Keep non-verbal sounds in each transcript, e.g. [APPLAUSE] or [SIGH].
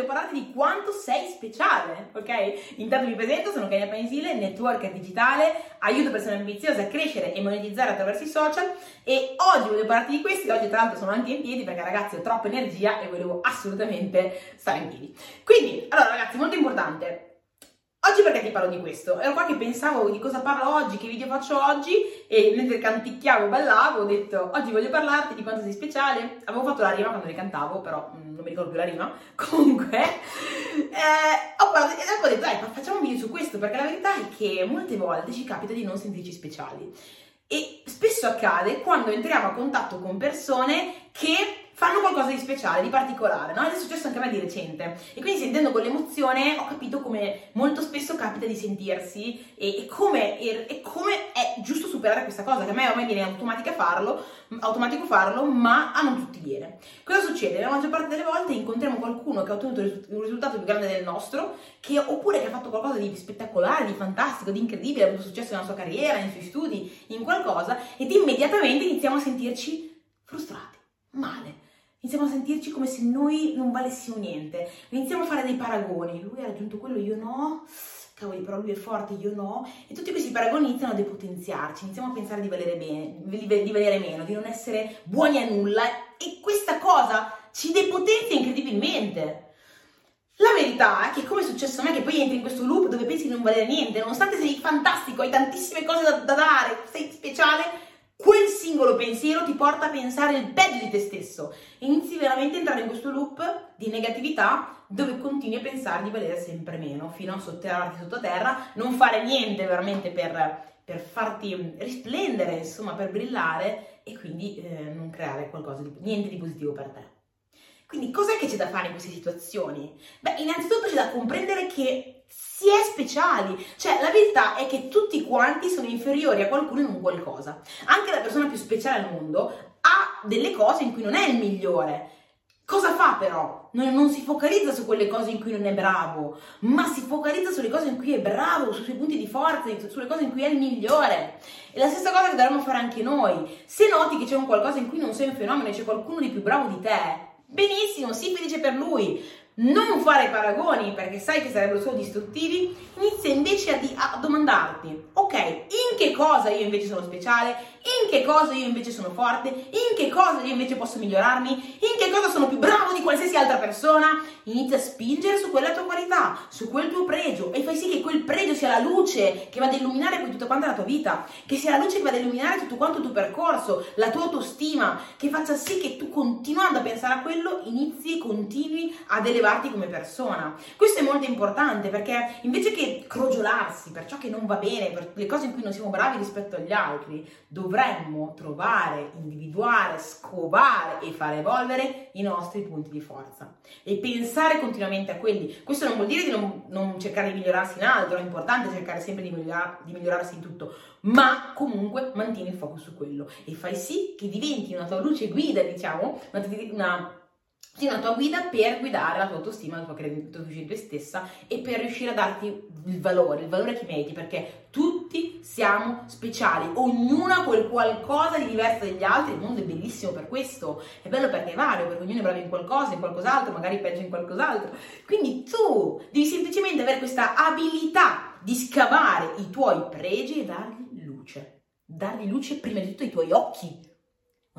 voglio parlarti di quanto sei speciale, ok? Intanto mi presento, sono Kenya Pensile, networker digitale, aiuto persone ambiziose a crescere e monetizzare attraverso i social e oggi voglio parlarti di questi, oggi tra l'altro sono anche in piedi perché ragazzi ho troppa energia e volevo assolutamente stare in piedi. Quindi, allora ragazzi, molto importante, Oggi perché ti parlo di questo? Ero qua che pensavo di cosa parlo oggi, che video faccio oggi e mentre canticchiavo ballavo ho detto oggi voglio parlarti di quanto sei speciale. Avevo fatto la rima quando le cantavo, però mm, non mi ricordo più la rima. [LAUGHS] Comunque, eh, ho, parlato, e dopo ho detto dai facciamo un video su questo perché la verità è che molte volte ci capita di non sentirci speciali. E spesso accade quando entriamo a contatto con persone che fanno qualcosa di speciale, di particolare, no? Ed è successo anche a me di recente. E quindi sentendo quell'emozione ho capito come molto spesso capita di sentirsi e, e, come, e, e, come, è giusto superare questa cosa, che a me ormai viene automatica farlo, automatico farlo, ma a non tutti viene. Cosa succede? La maggior parte delle volte incontriamo qualcuno che ha ottenuto un risultato più grande del nostro, che, oppure che ha fatto qualcosa di spettacolare, di fantastico, di incredibile, ha avuto successo nella sua carriera, nei suoi studi, in qualcosa, ed immediatamente iniziamo a sentirci frustrati, male iniziamo a sentirci come se noi non valessimo niente, iniziamo a fare dei paragoni, lui ha raggiunto quello, io no, cavoli, però lui è forte, io no, e tutti questi paragoni iniziano a depotenziarci, iniziamo a pensare di valere, bene, di valere meno, di non essere buoni a nulla, e questa cosa ci depotenzia incredibilmente. La verità è che come è successo a me, che poi entri in questo loop dove pensi di non valere niente, nonostante sei fantastico, hai tantissime cose da, da dare, sei speciale, quel singolo pensiero ti porta a pensare il peggio di te stesso. Inizi veramente a entrare in questo loop di negatività dove continui a pensare di valere sempre meno, fino a sotterrarti sottoterra, non fare niente veramente per, per farti risplendere, insomma, per brillare e quindi eh, non creare qualcosa di, niente di positivo per te. Quindi cos'è che c'è da fare in queste situazioni? Beh, innanzitutto c'è da comprendere che si è speciali, cioè la verità è che tutti quanti sono inferiori a qualcuno in un qualcosa. Anche la persona più speciale al mondo ha delle cose in cui non è il migliore. Cosa fa però? Non, non, si focalizza su quelle cose in cui non è bravo, ma si focalizza sulle cose in cui è bravo, sui suoi punti di forza, sulle cose in cui è il migliore. E la stessa cosa che dovremmo fare anche noi. Se noti che c'è un qualcosa in cui non sei un fenomeno e c'è qualcuno di più bravo di te, benissimo, sii felice per lui, non fare paragoni perché sai che sarebbero solo distruttivi, inizia invece a, di- a, domandarti, ok, in che cosa io invece sono speciale, in che cosa io invece sono forte, in che cosa io invece posso migliorarmi, in che cosa sono più bravo di qualsiasi altra persona, inizia a spingere su quella tua qualità, su quel tuo pregio e fai sì che quel pregio sia la luce che va ad illuminare poi tutta quanta la tua vita, che sia la luce che va ad illuminare tutto quanto il tuo percorso, la tua autostima, che faccia sì che tu continuando a pensare a quello inizi e continui ad elevare elevarti come persona. Questo è molto importante perché invece che crogiolarsi per ciò che non va bene, per le cose in cui non siamo bravi rispetto agli altri, dovremmo trovare, individuare, scovare e far evolvere i nostri punti di forza e pensare continuamente a quelli. Questo non vuol dire di non, non cercare di migliorarsi in altro, è importante cercare sempre di, migliorar, di migliorarsi in tutto, ma comunque mantieni il focus su quello e fai sì che diventi una tua luce guida, diciamo, una, una sì, una tua guida per guidare la tua autostima, la tua fiducia in te stessa e per riuscire a darti il valore, il valore che meriti, perché tutti siamo speciali, ognuno ha quel qualcosa di diverso dagli altri, il mondo è bellissimo per questo, è bello perché è vario, perché ognuno è bravo in qualcosa, in qualcos'altro, magari peggio in qualcos'altro. Quindi tu devi semplicemente avere questa abilità di scavare i tuoi pregi e dargli luce, dargli luce prima di tutto ai tuoi occhi,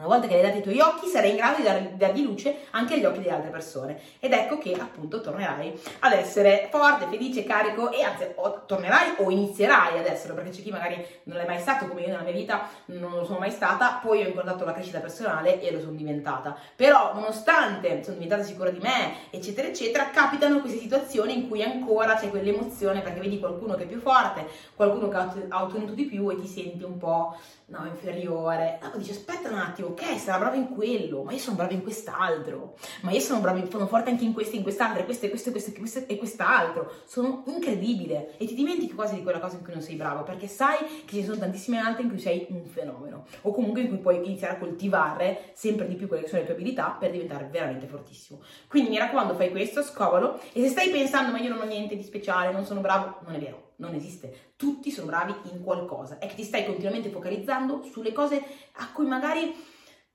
una volta che hai dato i tuoi occhi, sarai in grado di, dar, dargli luce anche agli occhi delle altre persone. Ed ecco che appunto tornerai ad essere forte, felice, carico e anzi o, tornerai o inizierai ad esserlo, perché c'è chi magari non l'è mai stato come io nella mia vita, non lo sono mai stata, poi ho incontrato la crescita personale e lo sono diventata. Però nonostante sono diventata sicura di me, eccetera, eccetera, capitano queste situazioni in cui ancora c'è quell'emozione perché vedi qualcuno che è più forte, qualcuno che ha ottenuto di più e ti senti un po' no, inferiore. Dopo dici aspetta un attimo, ok, sarà bravo in quello, ma io sono bravo in quest'altro, ma io sono bravo, sono forte anche in questo, in quest'altro, e questo, e questo, e questo, questo, e quest'altro. Sono incredibile e ti dimentichi quasi di quella cosa in cui non sei bravo, perché sai che ci sono tantissime altre in cui sei un fenomeno, o comunque in cui puoi iniziare a coltivare sempre di più quelle che sono le tue abilità per diventare veramente fortissimo. Quindi mi raccomando, fai questo, scovalo, e se stai pensando, ma io non ho niente di speciale, non sono bravo, non è vero non esiste. Tutti sono bravi in qualcosa. È che ti stai continuamente focalizzando sulle cose a cui magari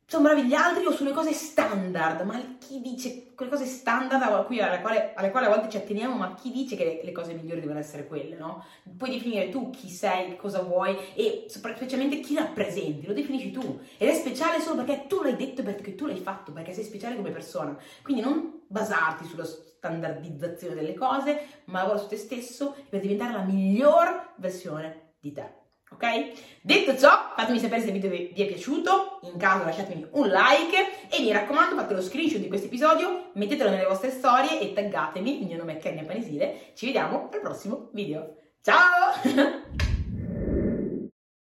sono bravi gli altri o sulle cose standard, ma chi dice quelle cose standard alle quali, alle quali a volte ci atteniamo, ma chi dice che le, le, cose migliori devono essere quelle, no? Puoi definire tu chi sei, cosa vuoi e specialmente chi rappresenti, lo definisci tu ed è speciale solo perché tu l'hai detto, perché tu l'hai fatto, perché sei speciale come persona. Quindi non basarti sulla standardizzazione delle cose, ma lavora su te stesso per diventare la miglior versione di te ok? Detto ciò, fatemi sapere se il video vi è piaciuto, in caso lasciatemi un like e mi raccomando fate lo screenshot di questo episodio, mettetelo nelle vostre storie e taggatemi, il mio nome è Kenya Panisile, ci vediamo al prossimo video. Ciao! [LAUGHS]